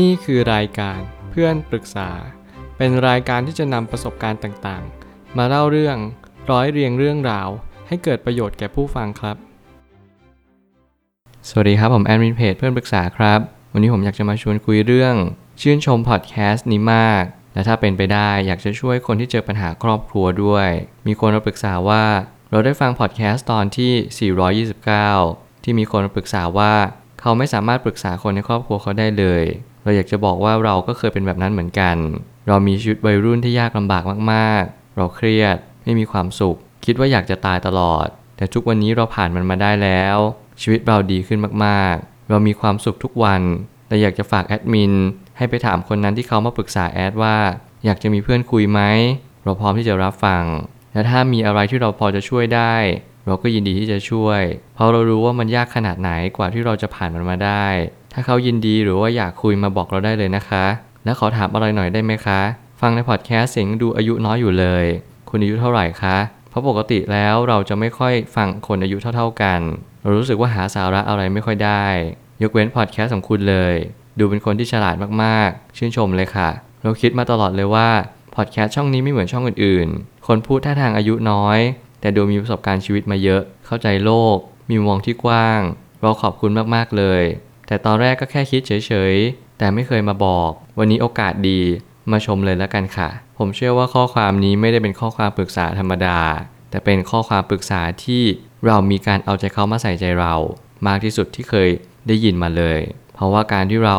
นี่คือรายการเพื่อนปรึกษา เป็นรายการที่จะนำประสบการณ์ต่างๆ มาเล่าเรื่องร้อยเรียงเรื่องราว ให้เกิดประโยชน์แก่ผู้ฟังครับ สวัสดีครับ ผมแอดมินเพจเพื่อนปรึกษาครับ วันนี้ผมอยากจะมาชวนคุยเรื่อง ชื่นชมพอดแคสต์นี้มาก และถ้าเป็นไปได้อยากจะช่วยคนที่เจอปัญหาครอบครัวด้วย มีคนมาปรึกษาว่า เราได้ฟังพอดแคสต์ตอนที่ 429 ที่มีคนมาปรึกษาว่า เขาไม่สามารถปรึกษาคนในครอบครัวเขาได้เลย เราอยากจะบอกว่าเราก็เคยเป็นแบบนั้นเหมือนกัน เรามีชีวิตวัยรุ่นที่ยากลำบากมากๆ เราเครียด ไม่มีความสุข คิดว่าอยากจะตายตลอด แต่ทุกวันนี้เราผ่านมันมาได้แล้ว ชีวิตเราดีขึ้นมากๆ เรามีความสุขทุกวัน แต่อยากจะฝากแอดมินให้ไปถามคนนั้นที่เขามาปรึกษาแอดว่า อยากจะมีเพื่อนคุยไหม เราพร้อมที่จะรับฟัง และถ้ามีอะไรที่เราพอจะช่วยได้ เราก็ยินดีที่จะช่วย เพราะเรารู้ว่ามันยากขนาดไหนกว่าที่เราจะผ่านมันมาได้ ถ้าเขายินดีหรือว่าอยากคุยมาบอกเราได้เลยนะคะ และขอถามอะไรหน่อยได้ไหมคะ ฟังในพอดแคสต์เสียงดูอายุน้อยอยู่เลย คุณอายุเท่าไหร่คะ เพราะปกติแล้วเราจะไม่ค่อยฟังคนอายุเท่า ๆกัน เรารู้สึกว่าหาสาระอะไรไม่ค่อยได้ ยกเว้นพอดแคสต์ของคุณเลย ดูเป็นคนที่ฉลาดมากๆ ชื่นชมเลยค่ะ เราคิดมาตลอดเลยว่าพอดแคสต์ช่องนี้ไม่เหมือนช่องอื่นๆ คนพูดท่าทางอายุน้อย แต่ดูมีประสบการณ์ชีวิตมาเยอะ เข้าใจโลก มีมุมมองที่กว้าง เราขอบคุณมากๆเลย แต่ตอนแรกก็แค่คิดเฉยๆ แต่ไม่เคยมาบอก วันนี้โอกาสดีมาชมเลยแล้วกันค่ะ ผมเชื่อว่าข้อความนี้ไม่ได้เป็นข้อความปรึกษาธรรมดา แต่เป็นข้อความปรึกษาที่เรามีการเอาใจเขามาใส่ใจเรา มากที่สุดที่เคยได้ยินมาเลย เพราะว่าการที่เรา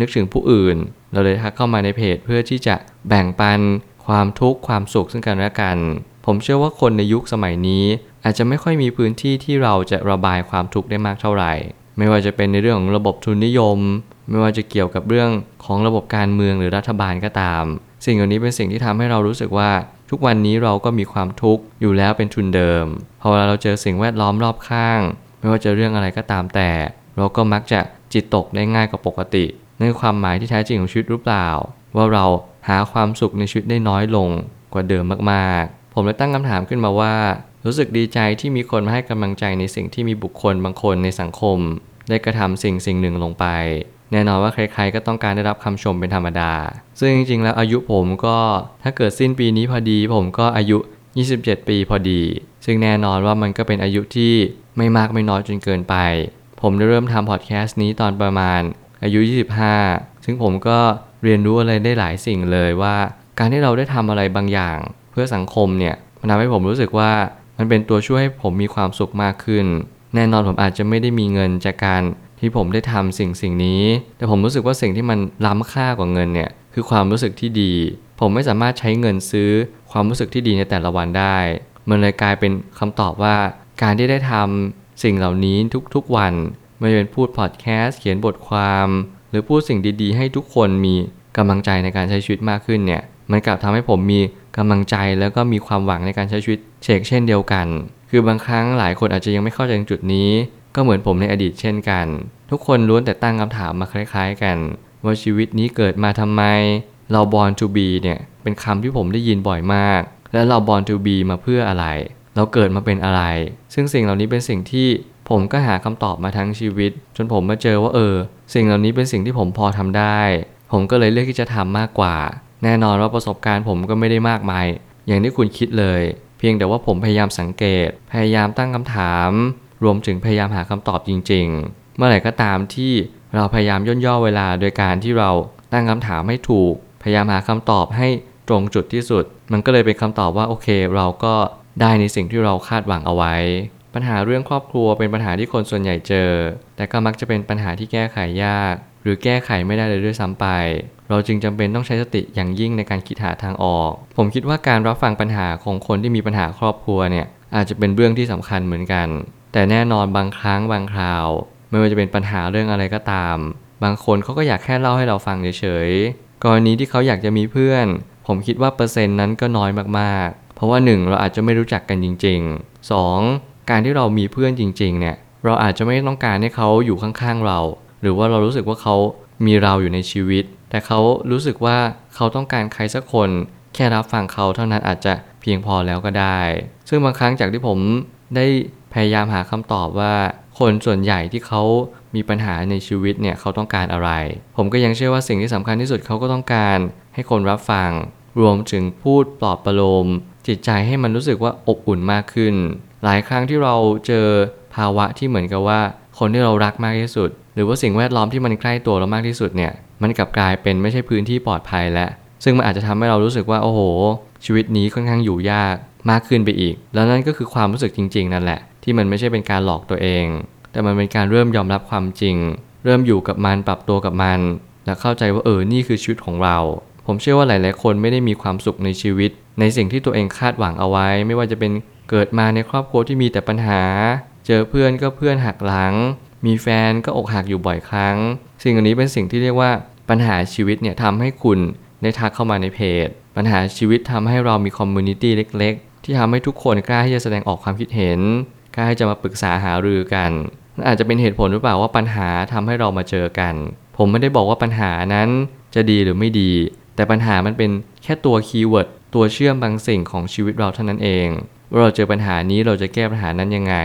นึกถึงผู้อื่น เราเลยทักเข้ามาในเพจเพื่อที่จะแบ่งปันความทุกข์ความสุขซึ่งกันและกัน ผมเชื่อว่าคนในยุคสมัยนี้ อาจจะไม่ค่อยมีพื้นที่ที่เราจะระบายความทุกข์ได้มากเท่าไหร่ ไม่ว่าจะเป็นในเรื่องของระบบทุนนิยม ไม่ว่าจะเกี่ยวกับเรื่องของระบบการเมืองหรือรัฐบาลก็ตาม สิ่งเหล่านี้เป็นสิ่งที่ทำให้เรารู้สึกว่าทุกวันนี้เราก็มีความทุกข์อยู่แล้วเป็นทุนเดิม พอเวลาเราเจอสิ่งแวดล้อมรอบข้าง ไม่ว่าจะเรื่องอะไรก็ตามแต่ เราก็มักจะจิตตกได้ง่ายกว่าปกตินั่นคือความหมายที่แท้จริงของชีวิตหรือเปล่า ว่าเราหาความสุขในชีวิตได้น้อยลงกว่าเดิมมากๆ ผมเลยตั้งคำถามขึ้นมาว่า รู้สึกดีใจที่มีคนมาให้กำลังใจในสิ่งที่มีบุคคลบางคนในสังคม ได้กระทำสิ่งสิ่งหนึ่งลงไป แน่นอนว่าใครๆก็ต้องการได้รับคำชมเป็นธรรมดา ซึ่งจริงๆ แล้วอายุผมก็ถ้าเกิดสิ้นปีนี้พอดี ผมก็อายุ 27 ปีพอดี ซึ่งแน่นอนว่ามันก็เป็นอายุที่ไม่มากไม่น้อยจนเกินไป ผมได้เริ่มทำพอดแคสต์นี้ตอนประมาณอายุ 25 ซึ่งผมก็เรียนรู้อะไรได้หลายสิ่งเลยว่า การที่เราได้ทำอะไรบางอย่าง เพื่อสังคมเนี่ยมันทำให้ผมรู้สึกว่ามันเป็นตัวช่วยให้ผมมีความสุขมากขึ้น แน่นอนผมอาจจะไม่ได้มีเงินจากการที่ผมได้ทำสิ่งสิ่งนี้ แต่ผมรู้สึกว่าสิ่งที่มันล้ำค่ากว่าเงินเนี่ยคือความรู้สึกที่ดี ผมไม่สามารถใช้เงินซื้อความรู้สึกที่ดีในแต่ละวันได้ มันเลยกลายเป็นคำตอบว่าการที่ได้ทำสิ่งเหล่านี้ทุกๆวัน ไม่ว่าจะเป็นพูดพอดแคสต์เขียนบทความ หรือพูดสิ่งดีๆ ให้ทุกคนมีกำลังใจในการใช้ชีวิตมากขึ้นเนี่ย มันกลับทำให้ผมมีกำลังใจแล้วก็มีความหวังในการใช้ชีวิตเชกเช่นเดียวกัน คือบางครั้งหลายคนอาจจะยังไม่เข้าใจจุดนี้ ก็เหมือนผมในอดีตเช่นกัน ทุกคนล้วนแต่ตั้งคำถามมาคล้าย ๆ กัน ว่าชีวิตนี้เกิดมาทำไม เรา born to be เนี่ยเป็นคำที่ผมได้ยินบ่อยมาก และเรา born to be มาเพื่ออะไร เราเกิดมาเป็นอะไร ซึ่งสิ่งเหล่านี้เป็นสิ่งที่ผมก็หาคำตอบมาทั้งชีวิต จนผมมาเจอว่าเออ สิ่งเหล่านี้เป็นสิ่งที่ผมพอทำได้ ผมก็เลยเลือกที่จะทำมากกว่า แน่นอนว่าประสบการณ์ผมก็ไม่ได้มากมาย อย่างที่คุณคิดเลย เพียงแต่ว่าผมพยายามสังเกต พยายามตั้งคำถาม รวมถึงพยายามหาคำตอบจริง ๆ เมื่อไหร่ก็ตามที่เราพยายามย่นย่อเวลาโดยการที่เราตั้งคำถามให้ถูก พยายามหาคำตอบให้ตรงจุดที่สุด มันก็เลยเป็นคำตอบว่าโอเค เราก็ได้ในสิ่งที่เราคาดหวังเอาไว้ ปัญหาเรื่องครอบครัวเป็นปัญหาที่คนส่วนใหญ่เจอ แต่ก็มักจะเป็นปัญหาที่แก้ไขยาก หรือแก้ไขไม่ได้เลยด้วยซ้ำไป เราจึงจำเป็นต้องใช้สติอย่างยิ่งในการคิดหาทางออก ผมคิดว่าการรับฟังปัญหาของคนที่มีปัญหาครอบครัวเนี่ยอาจจะเป็นเรื่องที่สำคัญเหมือนกัน แต่แน่นอนบางครั้งบางคราว ไม่ว่าจะเป็นปัญหาเรื่องอะไรก็ตาม บางคนเขาก็อยากแค่เล่าให้เราฟังเฉยๆกรณีที่เขาอยากจะมีเพื่อน ผมคิดว่าเปอร์เซ็นต์นั้นก็น้อยมากๆ เพราะว่า 1 เราอาจจะไม่รู้จักกันจริง ๆ 2. การที่เรามีเพื่อนจริง ๆ เนี่ยเราอาจจะไม่ต้องการให้เขาอยู่ข้างๆเรา หรือว่าเรารู้สึกว่าเขามีเราอยู่ในชีวิต แต่เขารู้สึกว่าเขาต้องการใครสักคน แค่รับฟังเขาเท่านั้นอาจจะเพียงพอแล้วก็ได้ ซึ่งบางครั้งจากที่ผมได้พยายามหาคำตอบว่า คนส่วนใหญ่ที่เขามีปัญหาในชีวิตเนี่ยเขาต้องการอะไร ผมก็ยังเชื่อว่าสิ่งที่สำคัญที่สุดเขาก็ต้องการให้คนรับฟัง รวมถึงพูดปลอบประโลม จิตใจให้มันรู้สึกว่าอบอุ่นมากขึ้น หลายครั้งที่เราเจอภาวะที่เหมือนกับว่า คนที่เรารักมากที่สุด หรือว่าสิ่งแวดล้อมที่มันใกล้ตัวเรามากที่สุดเนี่ย มันกลับกลายเป็นไม่ใช่พื้นที่ปลอดภัยแล้วซึ่งมันอาจจะทำให้เรารู้สึกว่าโอ้โห ชีวิตนี้ค่อนข้างอยู่ยากมากขึ้นไปอีก แล้วนั่นก็คือความรู้สึกจริง ๆ นั่นแหละ ที่มันไม่ใช่เป็นการหลอกตัวเอง แต่มันเป็นการเริ่มยอมรับความจริง เริ่มอยู่กับมันปรับตัวกับมัน และเข้าใจว่าเออนี่คือชีวิตของเรา ผมเชื่อว่าหลาย ๆ คนไม่ได้มีความสุขในชีวิต ในสิ่งที่ตัวเองคาดหวังเอาไว้ ไม่ว่าจะเป็นเกิดมาในครอบครัวที่มีแต่ปัญหา เจอเพื่อนก็เพื่อนหักหลัง มีแฟนก็อกหักอยู่บ่อยครั้ง สิ่งอันนี้เป็นสิ่งที่เรียกว่าปัญหาชีวิตเนี่ยทำให้คุณได้ทักเข้ามาในเพจ ปัญหาชีวิตทำให้เรามี community เล็ก ๆ ที่ทำให้ทุกคนกล้าที่จะแสดงออกความคิดเห็นกล้าที่จะมาปรึกษาหารือกันนั่นอาจจะเป็นเหตุผลหรือเปล่าว่าปัญหาทำให้เรามาเจอกัน ผมไม่ได้บอกว่าปัญหานั้นจะดีหรือไม่ดี แต่ปัญหามันเป็นแค่ตัว keyword ตัวเชื่อมบางสิ่งของชีวิตเราเท่านั้นเองว่าเราเจอปัญหานี้เราจะแก้ปัญหานั้นยังไง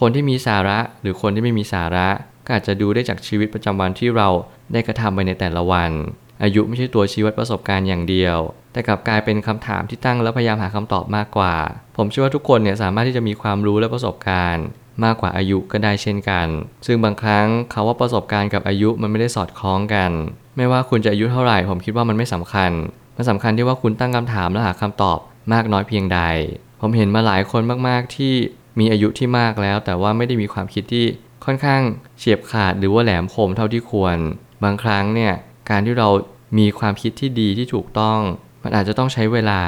คนที่มีสาระหรือคนที่ไม่มีสาระ ก็อาจจะดูได้จากชีวิตประจำวันที่เราได้กระทำไปในแต่ละวัน อายุไม่ใช่ตัวชี้วัดประสบการณ์อย่างเดียว แต่กลับกลายเป็นคำถามที่ตั้งแล้วพยายามหาคำตอบมากกว่า ผมเชื่อว่าทุกคนเนี่ยสามารถที่จะมีความรู้และประสบการณ์มากกว่าอายุก็ได้เช่นกัน ซึ่งบางครั้งคาว่าประสบการณ์กับอายุมันไม่ได้สอดคล้องกัน ไม่ว่าคุณจะอายุเท่าไหร่ ผมคิดว่ามันไม่สำคัญ มันสำคัญที่ว่าคุณตั้งคำถามและหาคำตอบมากน้อยเพียงใด ผมเห็นมาหลายคนมากๆที่ มีอายุที่มากแล้ว แต่ว่าไม่ได้มีความคิดที่ค่อนข้างเฉียบขาดหรือว่าแหลมคมเท่าที่ควร บางครั้งเนี่ยการที่เรามีความคิดที่ดีที่ถูกต้อง มันอาจจะต้องใช้เวลา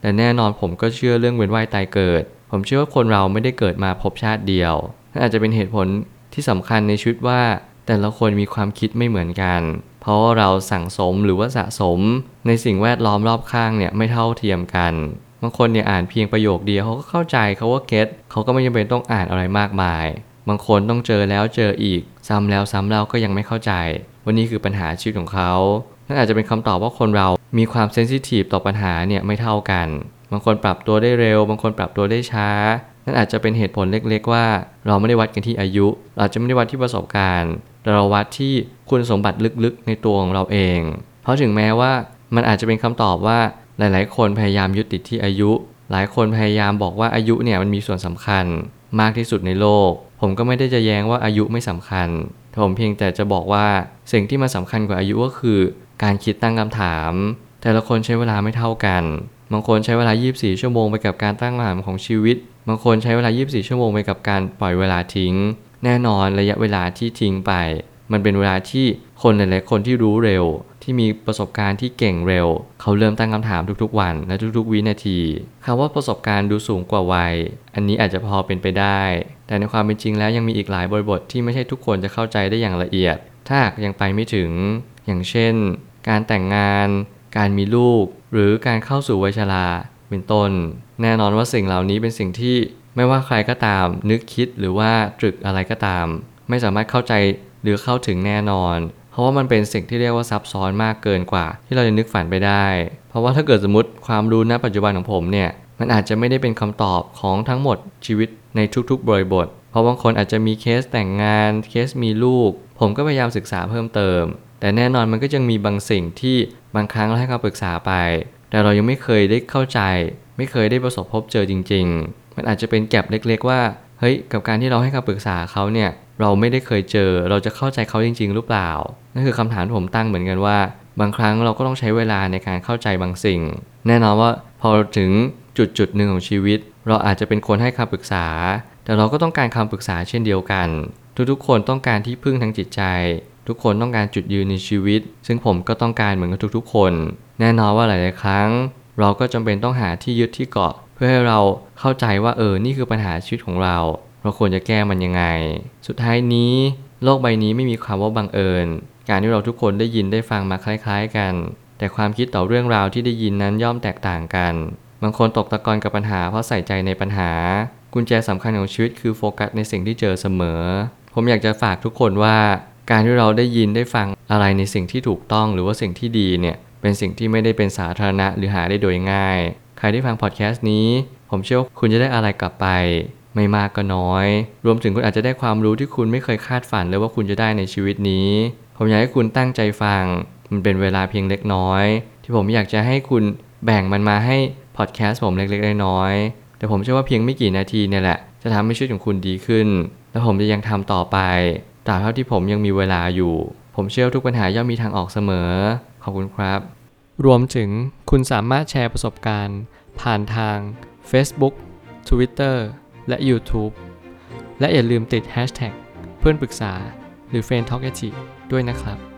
แต่แน่นอนผมก็เชื่อเรื่องเวียนว่ายตายเกิด ผมเชื่อว่าคนเราไม่ได้เกิดมาพบชาติเดียวนั่นอาจจะเป็นเหตุผลที่สำคัญในชีวิตว่า แต่ละคนมีความคิดไม่เหมือนกัน เพราะว่าเราสั่งสมหรือว่าสะสม ในสิ่งแวดล้อมรอบข้างเนี่ยไม่เท่าเทียมกัน บางคนเนี่ยอ่านเพียงประโยคเดียวเขาก็เข้าใจเขาว่าเก็ตเขาก็ไม่จำเป็นต้องอ่านอะไรมากมาย บางคนต้องเจอแล้วเจออีก ซ้ำแล้วซ้ำเล่าก็ยังไม่เข้าใจว่านี่คือปัญหาชีวิตของเขานั่นอาจจะเป็นคำตอบว่าคนเรามีความเซนซิทีฟต่อปัญหาเนี่ยไม่เท่ากัน บางคนปรับตัวได้เร็ว บางคนปรับตัวได้ช้า นั่นอาจจะเป็นเหตุผลเล็ก ๆ ว่าเราไม่ได้วัดกันที่อายุ เราจะไม่ได้วัดที่ประสบการณ์แต่เราวัดที่คุณสมบัติลึกๆ ในตัวของเราเอง เพราะถึงแม้ว่ามันอาจจะเป็นคำตอบว่า หลาย ๆ คนพยายามยึดติดที่อายุ หลายคนพยายามบอกว่าอายุเนี่ยมันมีส่วนสำคัญมากที่สุดในโลก ผมก็ไม่ได้จะแย้งว่าอายุไม่สำคัญแต่ผมเพียงแต่จะบอกว่าสิ่งที่มันสาคัญกว่าอายุก็คือ การคิดตั้งคำถาม แต่ละคนใช้เวลาไม่เท่ากัน บางคนใช้เวลา 24 ชั่วโมงไปกับการตั้งคำถามของชีวิต บางคนใช้เวลา 24 ชั่วโมงไปกับการปล่อยเวลาทิ้ง แน่นอนระยะเวลาที่ทิ้งไป มันเป็นเวลาที่คนหลายๆคนที่รู้เร็ว ที่มีประสบการณ์ที่เก่งเร็ว เขาเริ่มตั้งคำถามทุกๆ วันและทุกๆ วินาทีคำว่าประสบการณ์ดูสูงกว่าวัย อันนี้อาจจะพอเป็นไปได้ แต่ในความเป็นจริงแล้วยังมีอีกหลายบริบทที่ไม่ใช่ทุกคนจะเข้าใจได้อย่างละเอียด ถ้ายังไปไม่ถึง อย่างเช่น การแต่งงาน การมีลูก หรือการเข้าสู่วัยชราเป็นต้น แน่นอนว่าสิ่งเหล่านี้เป็นสิ่งที่ไม่ว่าใครก็ตาม นึกคิดหรือว่าตรึกอะไรก็ตาม ไม่สามารถเข้าใจ หรือเข้าถึงแน่นอน เพราะว่ามันเป็นสิ่งที่เรียกว่าซับซ้อนมากเกินกว่า ที่เราจะนึกฝันไปได้ เพราะว่าถ้าเกิดสมมติความรู้ณปัจจุบันของผมเนี่ยมันอาจจะไม่ได้เป็นคำตอบของทั้งหมดชีวิตในทุกๆบริบท เพราะบางคนอาจจะมีเคสแต่งงานเคสมีลูก ผมก็พยายามศึกษาเพิ่มเติม แต่แน่นอนมันก็ยังมีบางสิ่งที่บางครั้งเราให้คำปรึกษาไป แต่เรายังไม่เคยได้เข้าใจ ไม่เคยได้ประสบพบเจอจริง ๆ มันอาจจะเป็นแก็บเล็ก ๆ ว่า เฮ้ยกับการที่เราให้คำปรึกษาเขาเนี่ยเราไม่ได้เคยเจอ เราจะเข้าใจเขาจริง ๆ หรือเปล่า นั่นคือคำถามผมตั้งเหมือนกันว่า บางครั้งเราก็ต้องใช้เวลาในการเข้าใจบางสิ่ง แน่นอนว่าพอถึงจุดจุดหนึ่งของชีวิต เราอาจจะเป็นคนให้คำปรึกษา แต่เราก็ต้องการคำปรึกษาเช่นเดียวกัน ทุกๆ คนต้องการที่พึ่งทางจิตใจ ทุกคนต้องการจุดยืนในชีวิต ซึ่งผมก็ต้องการเหมือนกับทุกๆ คน แน่นอนว่าหลายๆครั้ง เราก็จำเป็นต้องหาที่ยึดที่เกาะ พื่อให้เราเข้าใจว่าเออ นี่คือปัญหาชีวิตของเรา เราควรจะแก้มันยังไง สุดท้ายนี้โลกใบนี้ไม่มีความว่าบังเอิญ การที่เราทุกคนได้ยินได้ฟังมาคล้ายๆกัน แต่ความคิดต่อเรื่องราวที่ได้ยินนั้นย่อมแตกต่างกัน บางคนตกตะกอนกับปัญหาเพราะใส่ใจในปัญหา กุญแจสำคัญของชีวิตคือโฟกัสในสิ่งที่เจอเสมอ ผมอยากจะฝากทุกคนว่า การที่เราได้ยินได้ฟังอะไรในสิ่งที่ถูกต้องหรือว่าสิ่งที่ดีเนี่ยเป็นสิ่งที่ไม่ได้เป็นสาธารณะหรือหาได้โดยง่าย ครที่ฟังพอดแคสต์นี้ ผมเชื่อว่าคุณจะได้อะไรกลับไป ไม่มากก็น้อย รวมถึงคุณอาจจะได้ความรู้ที่คุณไม่เคยคาดฝันเลยว่าคุณจะได้ในชีวิตนี้ ผมอยากให้คุณตั้งใจฟัง มันเป็นเวลาเพียงเล็กน้อย ที่ผมอยากจะให้คุณแบ่งมันมาให้พอดแคสต์ผมเล็กๆน้อยๆแต่ผมเชื่อว่าเพียงไม่กี่นาทีเนี่ยแหละ จะทำให้ชีวิตของคุณดีขึ้น และผมจะยังทำต่อไปตราบเท่าที่ผมยังมีเวลาอยู่ ผมเชื่อทุกปัญหาย่อมมีทางออกเสมอ ขอบคุณครับ รวมถึงคุณสามารถแชร์ประสบการณ์ ผ่านทาง Facebook Twitter และ YouTube และอย่าลืมติด Hashtag เพื่อนปรึกษาหรือ f r ร e n d t a l k ด้วยนะครับ